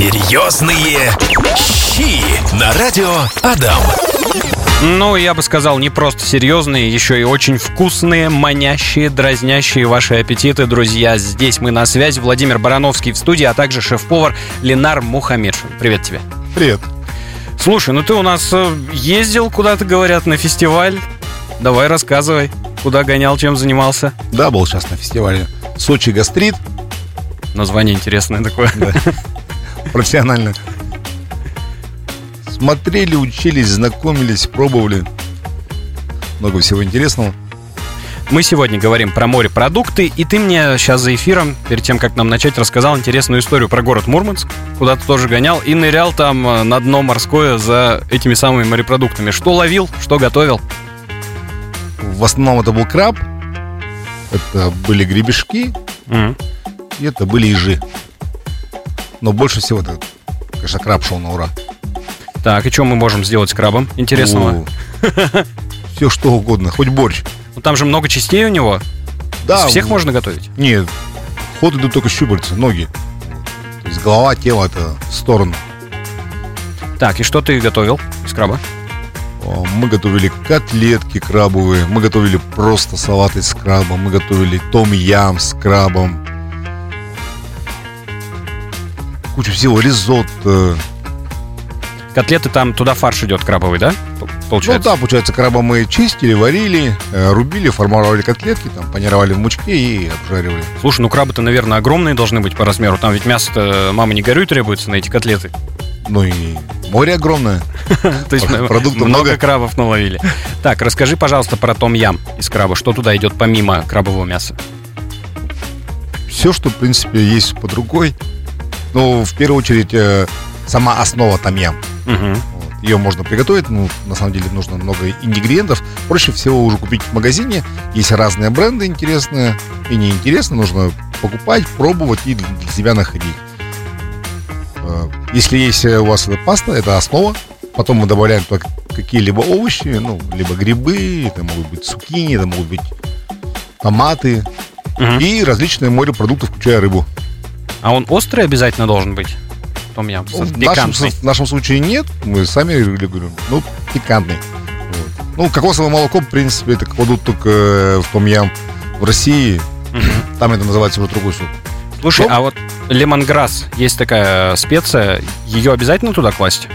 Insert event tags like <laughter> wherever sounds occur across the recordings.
Серьезные щи на радио Адам. Ну, я бы сказал, не просто серьезные, еще и очень вкусные, манящие, дразнящие ваши аппетиты, друзья. Здесь мы на связи. Владимир Барановский в студии, а также шеф-повар Ленар Мухаммедшин. Привет тебе. Привет. Слушай, ну ты у нас э, ездил куда-то, говорят, на фестиваль. Давай рассказывай, куда гонял, чем занимался. Да, был сейчас на фестивале Сочи Гастрит. Название интересное такое. Да. Профессионально. Смотрели, учились, знакомились, пробовали. Много всего интересного. Мы сегодня говорим про морепродукты, и ты мне сейчас за эфиром, перед тем, как нам начать, рассказал интересную историю про город Мурманск, куда ты тоже гонял, и нырял там э, на дно морское за этими самыми морепродуктами. Что ловил, что готовил? В основном это был краб, это были гребешки, Мгм. и это были ежи. Но больше всего это, конечно, краб шел на ура. Так, и что мы можем сделать с крабом интересного? Все что угодно, хоть борщ. Ну, там же много частей у него. Да, Из всех в- можно готовить? Нет, ход идут только щупальца, ноги. То есть голова, тело это в сторону. Так, и что ты готовил из краба? Мы готовили котлетки крабовые, мы готовили просто салаты с крабом, мы готовили том-ям с крабом. Кучу всего, ризотто. Котлеты там, туда фарш идет крабовый, да? П- Ну Получается? да, получается, краба мы чистили, варили, э, рубили, формировали котлетки, там, панировали в мучке и обжаривали. Слушай, ну крабы-то, наверное, огромные должны быть по размеру. Там ведь мясо-то мама не горюй требуется на эти котлеты. Ну и море огромное. <laughs> То есть Продуктов много. крабов наловили. Так, расскажи, пожалуйста, про том-ям из краба. Что туда идет помимо крабового мяса? Все, что, в принципе, есть под рукой. Ну, в первую очередь, э, сама основа тамьям. Мгм. Вот. Ее можно приготовить, ну, на самом деле нужно много ингредиентов. Проще всего уже купить в магазине. Есть разные бренды интересные и неинтересные. Нужно покупать, пробовать и для себя находить. Э, Если есть у вас эта паста, это основа. Потом мы добавляем какие-либо овощи, ну, либо грибы, это могут быть цукини, это могут быть томаты Мгм. и различные морепродукты, включая рыбу. А он острый обязательно должен быть? Том-ям. Ну, в, нашем, в нашем случае нет, мы сами регулируем. Ну, пикантный. Вот. Ну, кокосовое молоко, в принципе, это кладут только э, в том ям в России. Там это называется уже другой суп. Слушай, Ну. а вот лемонграсс, есть такая специя, ее обязательно туда класть?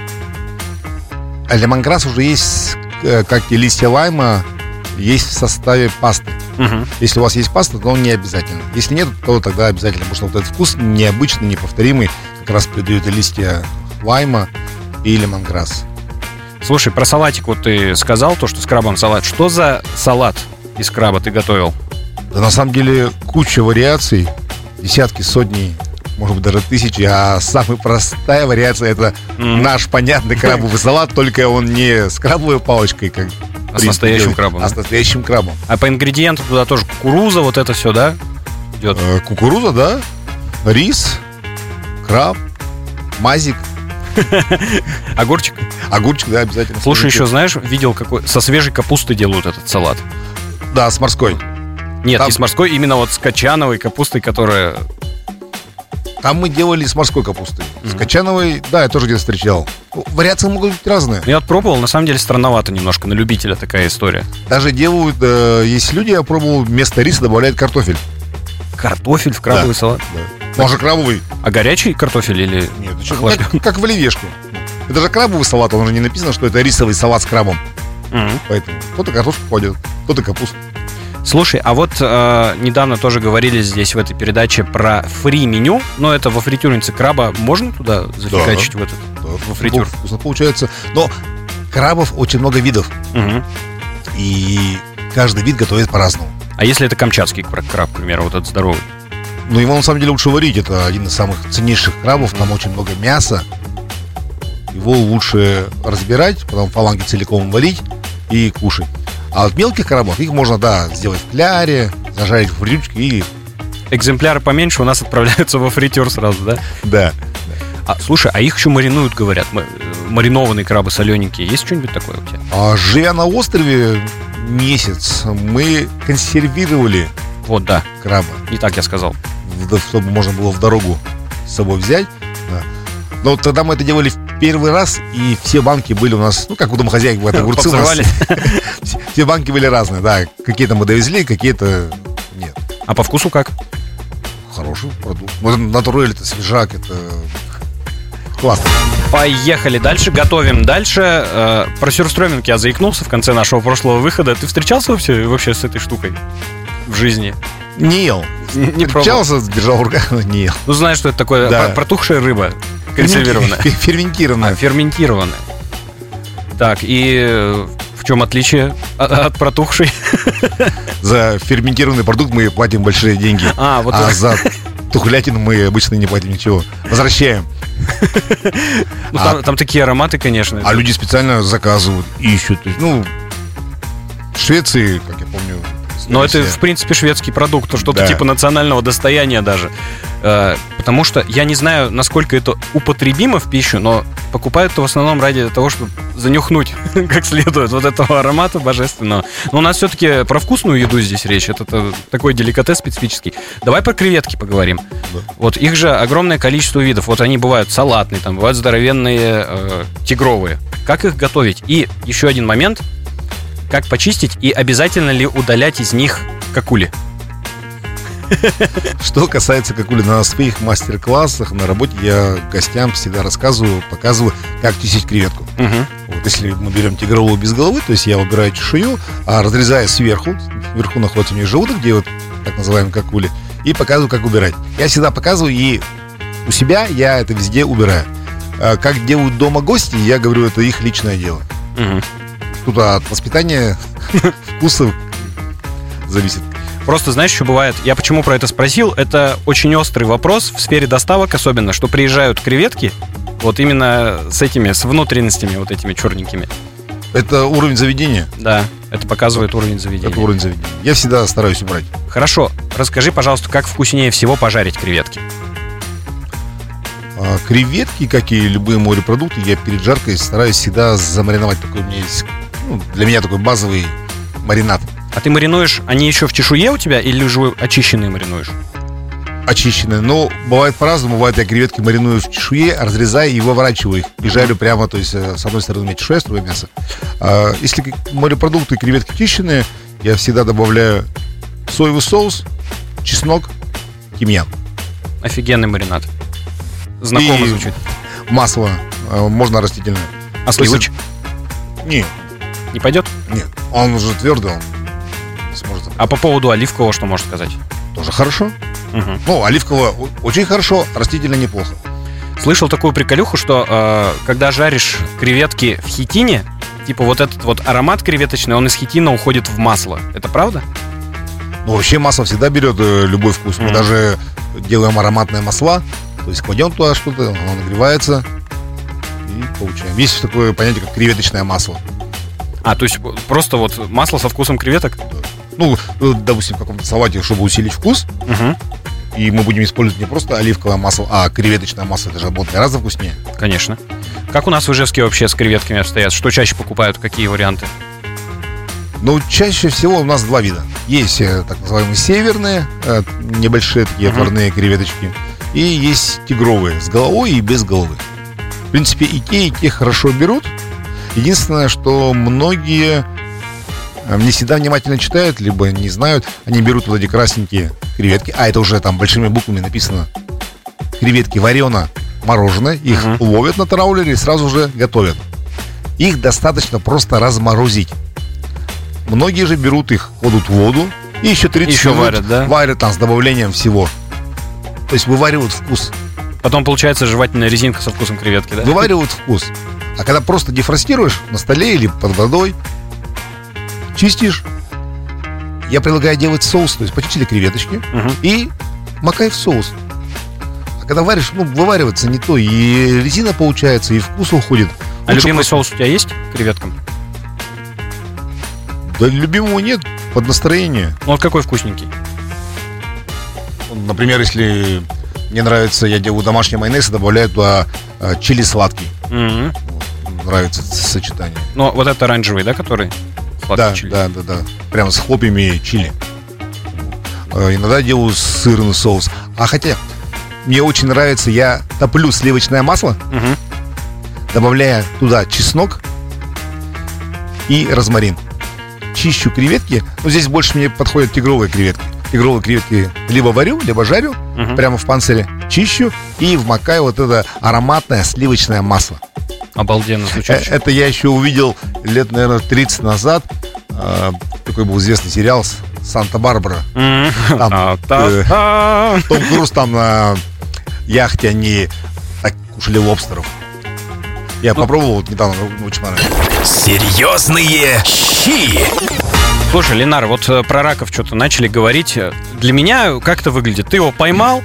А лемонграсс уже есть, э, как и листья лайма, есть в составе пасты. Мгм. Если у вас есть паста, то он не обязательно. Если нет, то тогда обязательно, потому что вот этот вкус необычный, неповторимый, как раз придают и листья лайма и лемонграсс. Слушай, про салатик вот ты сказал, то, что с крабом салат. Что за салат из краба ты готовил? Да на самом деле куча вариаций, десятки, сотни, может быть даже тысячи, а самая простая вариация это М. наш понятный крабовый <laughs> салат, только он не с крабовой палочкой, как А с настоящим крабом, а с настоящим крабом. А по ингредиентам туда тоже кукуруза, вот это все, да? Идет. Э, Кукуруза, да, рис, краб, мазик, <laughs> Огурчик. огурчик, да, обязательно. Слушай, еще знаешь, видел, какой со свежей капусты делают этот салат. Да, с морской. Нет, Там- не с морской, именно вот с качановой капустой, которая... Там мы делали с морской капустой. С Мгм. качановой, да, я тоже где-то встречал. Ну, Вариации могут быть разные. Я пробовал, на самом деле странновато немножко, на любителя такая история. Даже делают, э, есть люди, я пробовал, вместо риса добавляют картофель. Картофель в крабовый Да. салат. Может, крабовый? А горячий картофель или... Нет, что, Охлаждённый. как, как в оливьешке. Это же крабовый салат, он же не написано, что это рисовый салат с крабом. Мгм. Поэтому кто-то картошку кладет, кто-то капусту. Слушай, а вот э, недавно тоже говорили здесь в этой передаче про фри-меню, но это во фритюрнице краба можно туда зафигачить в этот? Да, Во фритюр. вкусно- получается. Но крабов очень много видов. Мгм. И каждый вид готовит по-разному. А если это камчатский кра- краб, к примеру, вот этот здоровый? Но его на самом деле лучше варить. Это один из самых ценнейших крабов. Там очень много мяса. Его лучше разбирать, потом фаланги целиком варить и кушать. А вот мелких крабов, их можно, да, сделать в кляре, зажарить в фритюрчике и... Экземпляры поменьше у нас отправляются во фритюр сразу, да? Да. А, слушай, а их еще маринуют, говорят. Маринованные крабы солененькие. Есть что-нибудь такое у тебя? А живя на острове месяц, мы консервировали Вот, да. краба, Не так я сказал. чтобы можно было в дорогу с собой взять. да. Но тогда мы это делали в первый раз, и все банки были у нас, ну, как у домохозяек, бывают <laughs> огурцы у нас. <laughs> Все- банки были разные, да. Какие-то мы довезли, какие-то нет. А по вкусу как? Хороший продукт. Ну, это натурель, это свежак, это классно. Поехали дальше, готовим дальше. Э, Про сюрстроминг я заикнулся в конце нашего прошлого выхода. Ты встречался вообще, вообще с этой штукой в жизни? Не ел. Не <laughs> не пробовал? Встречался, держал в руках, но не ел. Ну, знаешь, что это такое? Да. Про- Протухшая рыба, консервированная. Фер- Ферментированная. А, ферментированная. Так, и э, в чем отличие от, от протухшей? За ферментированный продукт мы платим большие деньги. А, вот а за тухлятину мы обычно не платим ничего. Возвращаем. Ну, там, там такие ароматы, конечно. А люди специально заказывают, ищут. Ну, в Швеции, как я помню. Но это, в принципе, шведский продукт, что-то Да. типа национального достояния даже. Э, Потому что я не знаю, насколько это употребимо в пищу, но покупают это в основном ради того, чтобы занюхнуть <laughs> как следует вот этого аромата божественного. Но у нас все-таки про вкусную еду здесь речь. Это, та- такой деликатес специфический. Давай про креветки поговорим. Да. Вот их же огромное количество видов. Вот они бывают салатные, там бывают здоровенные, э, тигровые. Как их готовить? И еще один момент. Как почистить и обязательно ли удалять из них какули? Что касается какули, на своих мастер-классах на работе я гостям всегда рассказываю, показываю, как чистить креветку. Мгм. Вот если мы берем тигровую без головы, то есть я убираю чешую, а разрезаю сверху, вверху находится у них желудок, где вот так называемые какули, и показываю, как убирать. Я всегда показываю, и у себя я это везде убираю. А Как делают дома гости, я говорю, это их личное дело. Мгм. Тут от воспитания вкусов зависит. Просто знаешь, что бывает? Я почему про это спросил? Это очень острый вопрос в сфере доставок, особенно, что приезжают креветки, вот именно с этими, с внутренностями вот этими черненькими. Это уровень заведения. Да, это показывает уровень заведения. Это уровень заведения. Я всегда стараюсь убрать. Хорошо, расскажи, пожалуйста, как вкуснее всего пожарить креветки? А, Креветки, как и любые морепродукты, я перед жаркой стараюсь всегда замариновать. Такой у меня есть, ну, для меня такой базовый маринад. А ты маринуешь, они еще в чешуе у тебя или же очищенные маринуешь? очищенные. Но бывает по-разному. Бывает, я креветки мариную в чешуе, разрезаю и выворачиваю их. И жарю прямо, то есть э, с одной стороны у меня чешуя, с другой мясо. А если морепродукты и креветки чищенные, я всегда добавляю соевый соус, чеснок, тимьян. Офигенный маринад. Знакомо И- звучит. Масло, э, можно растительное. А сливочек Нет, не пойдет? нет. Он уже твердый, он сможет. А по поводу оливкового что можешь сказать? Тоже хорошо. Мгм. Ну, оливковое очень хорошо, растительное неплохо. Слышал такую приколюху, что э, когда жаришь креветки в хитине, типа вот этот вот аромат креветочный, он из хитина уходит в масло. Это правда? Ну, вообще масло всегда берет э, любой вкус. Мы Мгм. даже делаем ароматные масла. То есть кладем туда что-то, оно нагревается и получаем. Есть такое понятие, как креветочное масло. А, то есть просто вот масло со вкусом креветок? Ну, э, допустим, в каком-то салате, чтобы усилить вкус, Угу, и мы будем использовать не просто оливковое масло, а креветочное масло. Это же будет гораздо вкуснее. конечно. Как у нас в Ижевске вообще с креветками обстоят? Что чаще покупают? Какие варианты? Но чаще всего у нас два вида. Есть э, так называемые северные, э, небольшие такие Мгм. отварные креветочки. И есть тигровые, с головой и без головы. В принципе, и те, и те хорошо берут. Единственное, что многие э, не всегда внимательно читают, либо не знают. Они берут вот эти красненькие креветки, а это уже там большими буквами написано креветки варено мороженое, их Мгм. ловят на траулере и сразу же готовят. Их достаточно просто разморозить. Многие же берут их, кладут в воду и еще 30 Еще минут варят, да? варят там с добавлением всего. То есть вываривают вкус. Потом получается жевательная резинка со вкусом креветки, да? Вываривают вкус. А когда просто дефростируешь на столе или под водой, чистишь. Я предлагаю делать соус, то есть почистили креветочки Мгм. и макай в соус. А когда варишь, ну, вываривается не то, и резина получается, и вкус уходит. А Лучше любимый просто- соус у тебя есть к креветкам? Да любимого нет, под настроение. Ну вот какой вкусненький? Например, если мне нравится, я делаю домашний майонез и добавляю туда э, чили сладкий. Мгм. Нравится с- сочетание. Ну вот это оранжевый, да, который? Да, чили. да, да, да. Прямо с хлопьями чили. Э, Иногда делаю сырный соус. А хотя, мне очень нравится, я топлю сливочное масло, Мгм. добавляя туда чеснок и розмарин. Чищу креветки, но здесь больше мне подходят тигровые креветки. Тигровые креветки либо варю, либо жарю Мгм. прямо в панцире, чищу и вмакаю вот это ароматное сливочное масло. Обалденно Э, звучит. Это я еще увидел лет, наверное, 30 назад. Э, Такой был известный сериал с- «Санта-Барбара». А, та-та. Том Круз там на яхте, они так кушали лобстеров. Я попробовал вот недавно, ну, очень понравилось. Серьезные щи. Слушай, Ленар, вот э, про раков что-то начали говорить. Э, Для меня как это выглядит? Ты его поймал,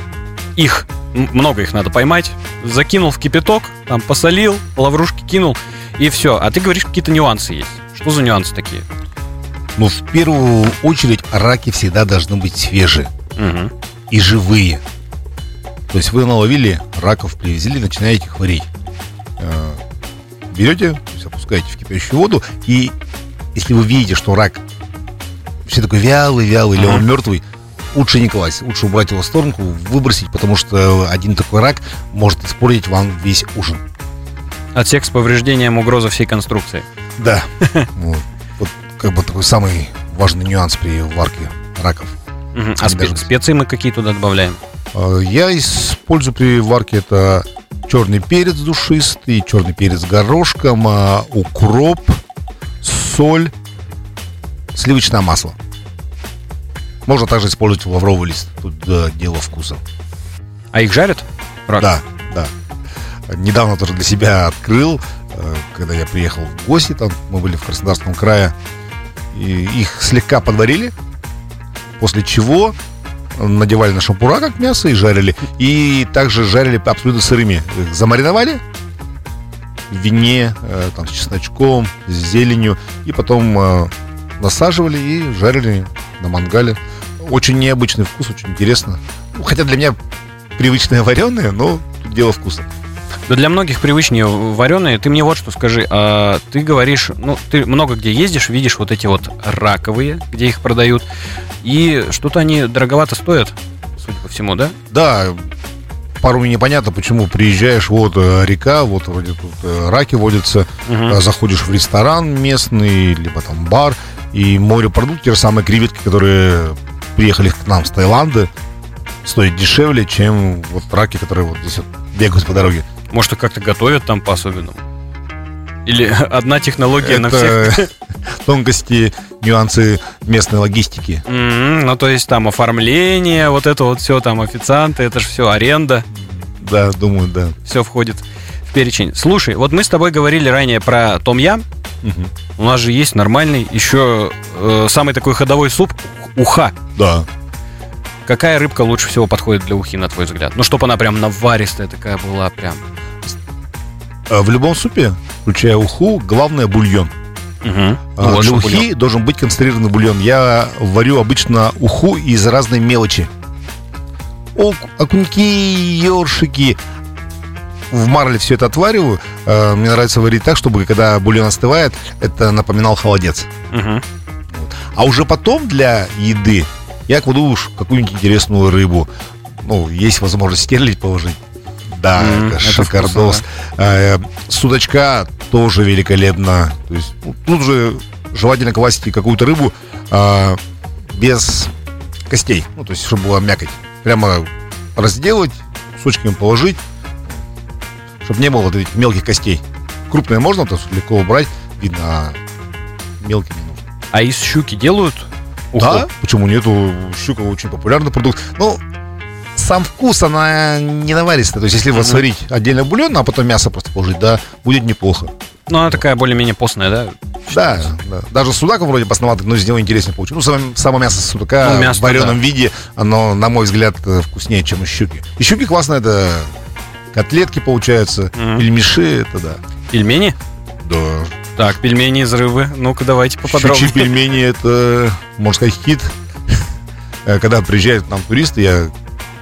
их, много их надо поймать, закинул в кипяток, там посолил, лаврушки кинул, и все. А ты говоришь, какие-то нюансы есть. Что за нюансы такие? Но в первую очередь раки всегда должны быть свежие Мгм. и живые. То есть вы наловили раков, привезли, начинаете их варить. Э, Берете, то есть опускаете в кипящую воду, и если вы видите, что рак вообще такой вялый, вялый, или он мертвый, лучше не класть, лучше убрать его в сторонку, выбросить, потому что один такой рак может испортить вам весь ужин. Отсек с повреждением угрозы всей конструкции. Да. <laughs> Вот. Вот как бы такой самый важный нюанс при варке раков. Мгм. А спе- специи мы какие туда добавляем? Э, Я использую при варке это черный перец душистый, черный перец горошком, а, укроп, соль, сливочное масло. Можно также использовать лавровый лист. Тут да, дело вкуса. А их жарят? Рак? Да, да. Недавно тоже для себя открыл, э, когда я приехал в гости, там мы были в Краснодарском крае, и их слегка подварили, после чего надевали на шампура как мясо и жарили. И также жарили абсолютно сырыми. Их замариновали в вине, э, там, с чесночком, с зеленью, и потом э, насаживали и жарили на мангале. Очень необычный вкус, очень интересно. Ну, хотя для меня привычное вареное, но тут дело вкуса. Да для многих привычнее вареные. Ты мне вот что скажи. а, ты говоришь, ну, ты много где ездишь, видишь вот эти вот раковые, где их продают. И что-то они дороговато стоят, судя по всему, да? Да, пару непонятно, почему приезжаешь, вот э, река, вот вроде тут э, раки водятся, э, заходишь в ресторан местный, либо там бар, и морепродукты, те же самые креветки, которые приехали к нам с Таиланда, стоят дешевле, чем вот раки, которые вот здесь вот бегают по дороге. Может, их как-то готовят там по-особенному? Или <laughs> одна технология на всех? Это <laughs> тонкости, нюансы местной логистики. М, Ну, то есть там оформление, вот это вот все, там официанты, это же все аренда, Да, думаю, да. все входит в перечень. Слушай, вот мы с тобой говорили ранее про том ям. Мгм. У нас же есть нормальный еще э, самый такой ходовой суп уха. Да. Какая рыбка лучше всего подходит для ухи, на твой взгляд? Ну, чтобы она прям наваристая такая была, прям. А В любом супе, включая уху, главное бульон. Мгм. А, Ну, Для ухи бульон. должен быть концентрированный бульон. Я варю обычно уху из разной мелочи. Ок- Окуньки, ёршики. В марле все это отвариваю. Э, Мне нравится варить так, чтобы когда бульон остывает, это напоминал холодец. Мгм. А уже потом для еды я кладу уж какую-нибудь интересную рыбу. Ну, есть возможность стерлить положить. Да, М, это, это шикардос. Э, Судачка тоже великолепно. То есть ну, тут же желательно квасить какую-то рыбу а, без костей. Ну, то есть, чтобы была мякоть. Прямо разделать, кусочками положить, чтобы не было вот этих мелких костей. Крупные можно, то легко убрать. Видно, а нужно. А из щуки делают уху? Да, почему нету? Щука очень популярный продукт. Ну, сам вкус, она не наваристая. То есть, если сварить отдельно бульон, а потом мясо просто положить, да, будет неплохо. Ну, она такая более-менее постная, да? Да, да. Даже судак вроде посноватый, но из него интереснее получится. Ну, само, само мясо судака Ну, мясо, в вареном да. виде, оно, на мой взгляд, э, вкуснее, чем из щуки. И щуки классно, это котлетки получаются, Мгм. пельмеши, это да. Пельмени? Да. Так, пельмени из рыбы. Ну-ка, давайте поподробнее. Щучьи пельмени, это, можно сказать, хит. Э, Когда приезжают к нам туристы, я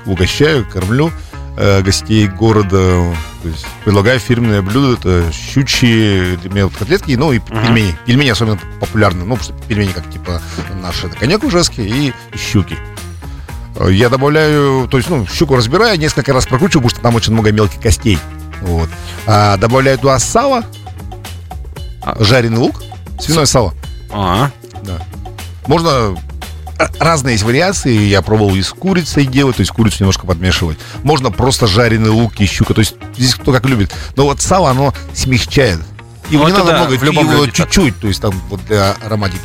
угощаю, кормлю э, гостей города. То есть предлагаю фирменное блюдо. Это щучьи вот котлетки, ну и пельмени. Пельмени особенно популярны. Ну, потому что пельмени как типа наши это коньяк ужаский и щуки. Э, Я добавляю, то есть, ну, щуку разбираю, несколько раз прокручиваю, потому что там очень много мелких костей. Вот. А добавляю туда сало. Жареный лук, свиное сало. А, Да. Можно разные есть вариации. Я пробовал и с курицей делать, то есть курицу немножко подмешивать. Можно просто жареный лук и щука. То есть здесь кто как любит. Но вот сало, оно смягчает. Его Ну, не надо да, много, в любом его блюде так. чуть-чуть, то есть там вот для ароматики.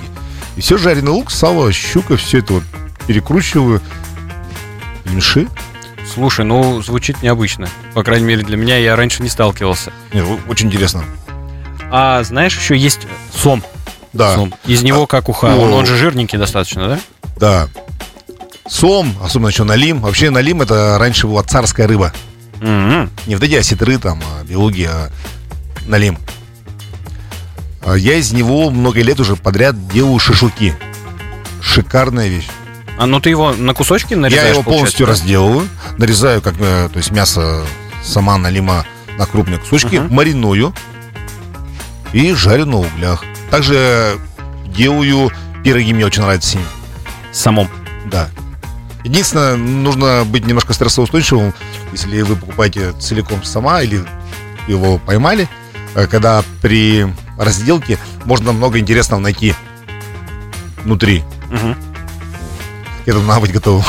И все, жареный лук, сало, щука, все это вот перекручиваю. Меши. слушай, ну, звучит необычно. По крайней мере, для меня я раньше не сталкивался. Не, очень интересно. А знаешь, еще есть сом. Да, Сом. Из него как уха. Он, он же жирненький достаточно, да? да. Сом, особенно еще налим. Вообще налим это раньше была царская рыба. М-м. Не эти осетры, там, а белуги, а налим. А Я из него много лет уже подряд делаю шашлыки. Шикарная вещь. А ну ты его на кусочки нарезаешь, Я его полностью да? разделываю, нарезаю, как, э, то есть мясо сама налима на крупные кусочки, Мгм. мариную и жарю на углях. Также делаю пироги, мне очень нравится с ним. Самом. Да. Единственное, нужно быть немножко стрессоустойчивым, если вы покупаете целиком сама или его поймали, э, когда при разделке можно много интересного найти внутри. К этому надо быть готовым.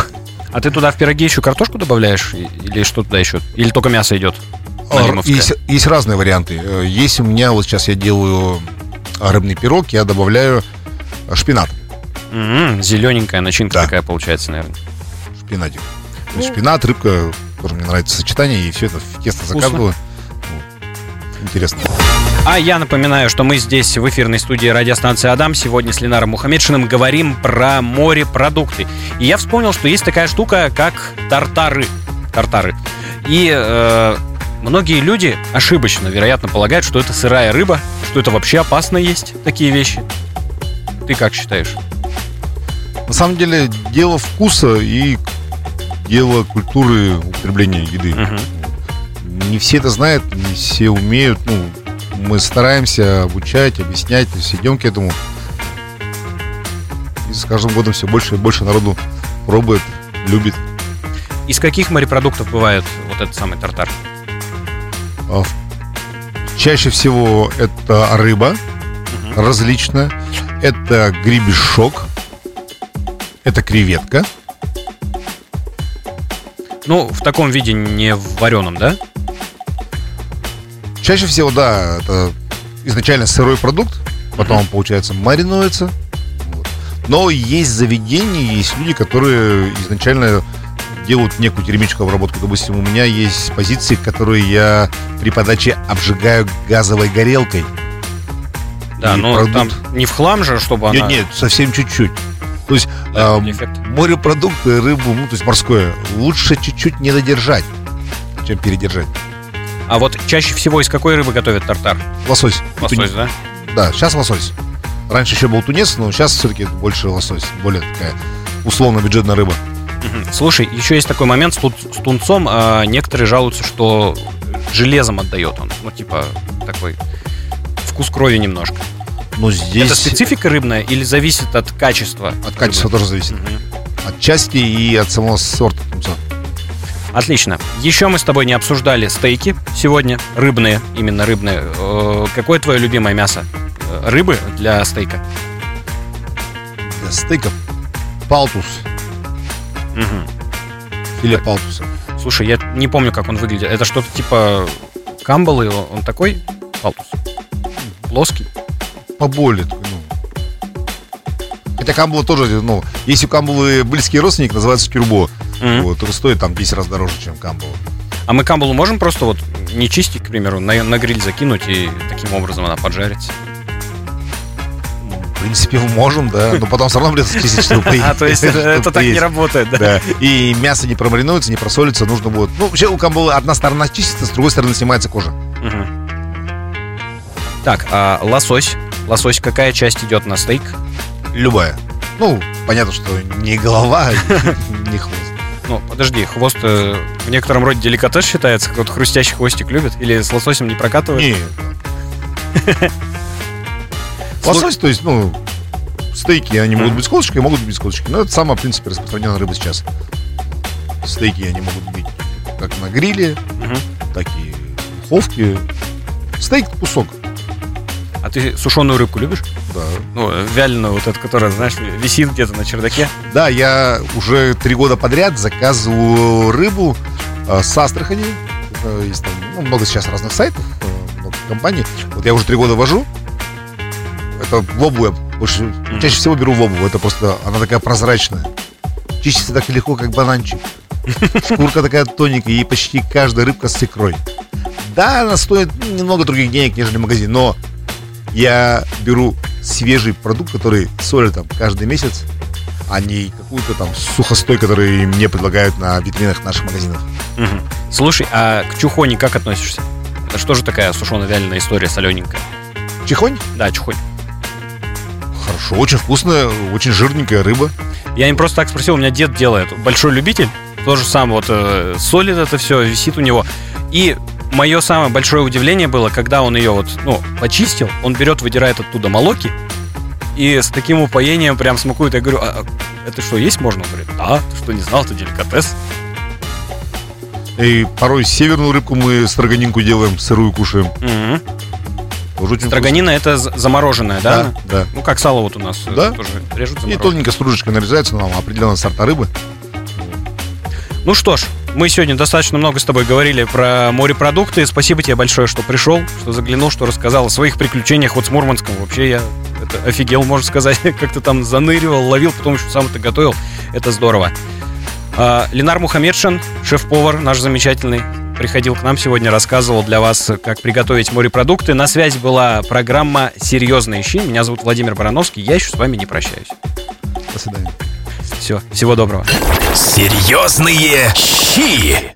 А ты туда в пироги еще картошку добавляешь? Или что туда еще? Или только мясо идет? Налимовское. Есть, есть разные варианты. Э, Есть у меня, вот сейчас я делаю а, рыбный пирог, я добавляю шпинат. зелененькая начинка Да. такая получается, наверное. Шпинатик. Есть шпинат, рыбка, тоже мне нравится сочетание, и все это в тесто Вкусно. закатываю. Вот. Интересно. А я напоминаю, что мы здесь в эфирной студии радиостанции Адам сегодня с Ленаром Мухаммедшиным говорим про морепродукты. И я вспомнил, что есть такая штука, как тартары. Тартары. И э, многие люди ошибочно, вероятно, полагают, что это сырая рыба, что это вообще опасно есть такие вещи. Ты как считаешь? На самом деле, дело вкуса и дело культуры употребления еды. Мгм. Не все это знают, не все умеют. Ну, мы стараемся обучать, объяснять, то есть идем к этому. И с каждым годом все больше и больше народу пробует, любит. Из каких морепродуктов бывает вот этот самый тартар? А Чаще всего это рыба Мгм. различная, это гребешок, это креветка. Ну, в таком виде не в вареном, да? Чаще всего, да, это изначально сырой продукт, потом он, получается, маринуется. Но есть заведения, есть люди, которые изначально делают некую термическую обработку. Допустим, у меня есть позиции, которые я при подаче обжигаю газовой горелкой. Да, но продукт- там не в хлам же, чтобы она... Нет, нет, совсем чуть-чуть. То есть Да, эффект. морепродукты, рыбу, ну, то есть морское, лучше чуть-чуть не додержать, чем передержать. А вот чаще всего из какой рыбы готовят тартар? Лосось. Лосось, Тунец. да? Да, сейчас лосось. Раньше еще был тунец, но сейчас все-таки больше лосось. Более такая условно-бюджетная рыба. Слушай, еще есть такой момент с, тун- с тунцом. а, некоторые жалуются, что железом отдает он. Ну, типа, такой вкус крови немножко. Но здесь Это специфика рыбная или зависит от качества? от качества рыбы? тоже зависит. Мгм. От части и от самого сорта тунца. Отлично. Еще мы с тобой не обсуждали стейки сегодня. Рыбные, именно рыбные. Э, Какое твое любимое мясо? Э, Рыбы для стейка? Для стейков палтус, Мгм. филе палтуса. Слушай, я не помню, как он выглядит. Это что-то типа камбалы? Он он такой? Палтус. Плоский? Поболее такой, ну. Хотя камбула тоже, ну, если у камбулы близкий родственник, называется кюрбо. Мгм. Вот, только стоит там 10 раз дороже, чем камбула. А мы камбалу можем просто вот не чистить, к примеру, на, на гриль закинуть и таким образом она поджарится? В принципе, мы можем, да, но потом все равно придется чистить, чтобы поесть. <laughs> А, то есть <laughs> это, так не работает, да? И мясо не промаринуется, не просолится, нужно будет... Ну, вообще у камбулы одна сторона чистится, с другой стороны снимается кожа. Так, а лосось? Лосось какая часть идет на стейк? Любая. Ну, понятно, что не голова, <laughs> не хвост. Ну, подожди, хвост э, в некотором роде деликатес считается, кто-то хрустящий хвостик любит? Или с лососем не прокатывает? Не. Лосось, то есть, ну, стейки, они могут быть с косточкой, могут быть без косточки. Но это самая, в принципе, распространенная рыба сейчас. Стейки они могут быть как на гриле, Мгм. так и в духовке. Стейк кусок, А ты сушеную рыбку любишь? да. Ну, вяленую, вот эту, которая, знаешь, висит где-то на чердаке. Да, я уже три года подряд заказываю рыбу э, с Астрахани. Это Есть там ну, много сейчас разных сайтов, э, много компаний. Вот я уже три года вожу. Это я больше, чаще всего беру вобу. Это просто, она такая прозрачная. Чистится так легко, как бананчик. <laughs> Шкурка такая тоненькая, и почти каждая рыбка с икрой. Да, она стоит немного других денег, нежели в магазине, но я беру свежий продукт, который солят там каждый месяц, а не какую-то там сухостой, который мне предлагают на витринах наших магазинов. Мгм. Слушай, а к чухоне как относишься? Это что же такая сушено-вяленая история солененькая? Чихонь? Да, чухонь. Хорошо, очень вкусная, очень жирненькая рыба. Я не просто так спросил, у меня дед делает. Большой любитель. То же самое, вот э, солит это все, висит у него. И мое самое большое удивление было, когда он ее вот, ну, почистил, он берет, выдирает оттуда молоки, и с таким упоением прям смакует. Я говорю, а, а это что, есть можно? Он говорит, да, ты что, не знал, это деликатес. И порой северную рыбку мы строганинку делаем, сырую кушаем. Мгм. Очень Строганина это замороженная, да? Да, да. Ну, как сало вот у нас э, Да. тоже режут И тоненько стружечкой нарезается на определенного сорта рыбы. Ну что ж, мы сегодня достаточно много с тобой говорили про морепродукты. Спасибо тебе большое, что пришел, что заглянул, что рассказал о своих приключениях вот с Мурманском. Вообще я это офигел, можно сказать. <laughs> Как ты там заныривал, ловил, потом еще сам это готовил. Это здорово. А, Ленар Мухаммедшин, шеф-повар наш замечательный, приходил к нам сегодня, рассказывал для вас, как приготовить морепродукты. На связи была программа «Серьезные щи». Меня зовут Владимир Барановский. Я еще с вами не прощаюсь. До свидания. Все, всего доброго. Серьезные щи.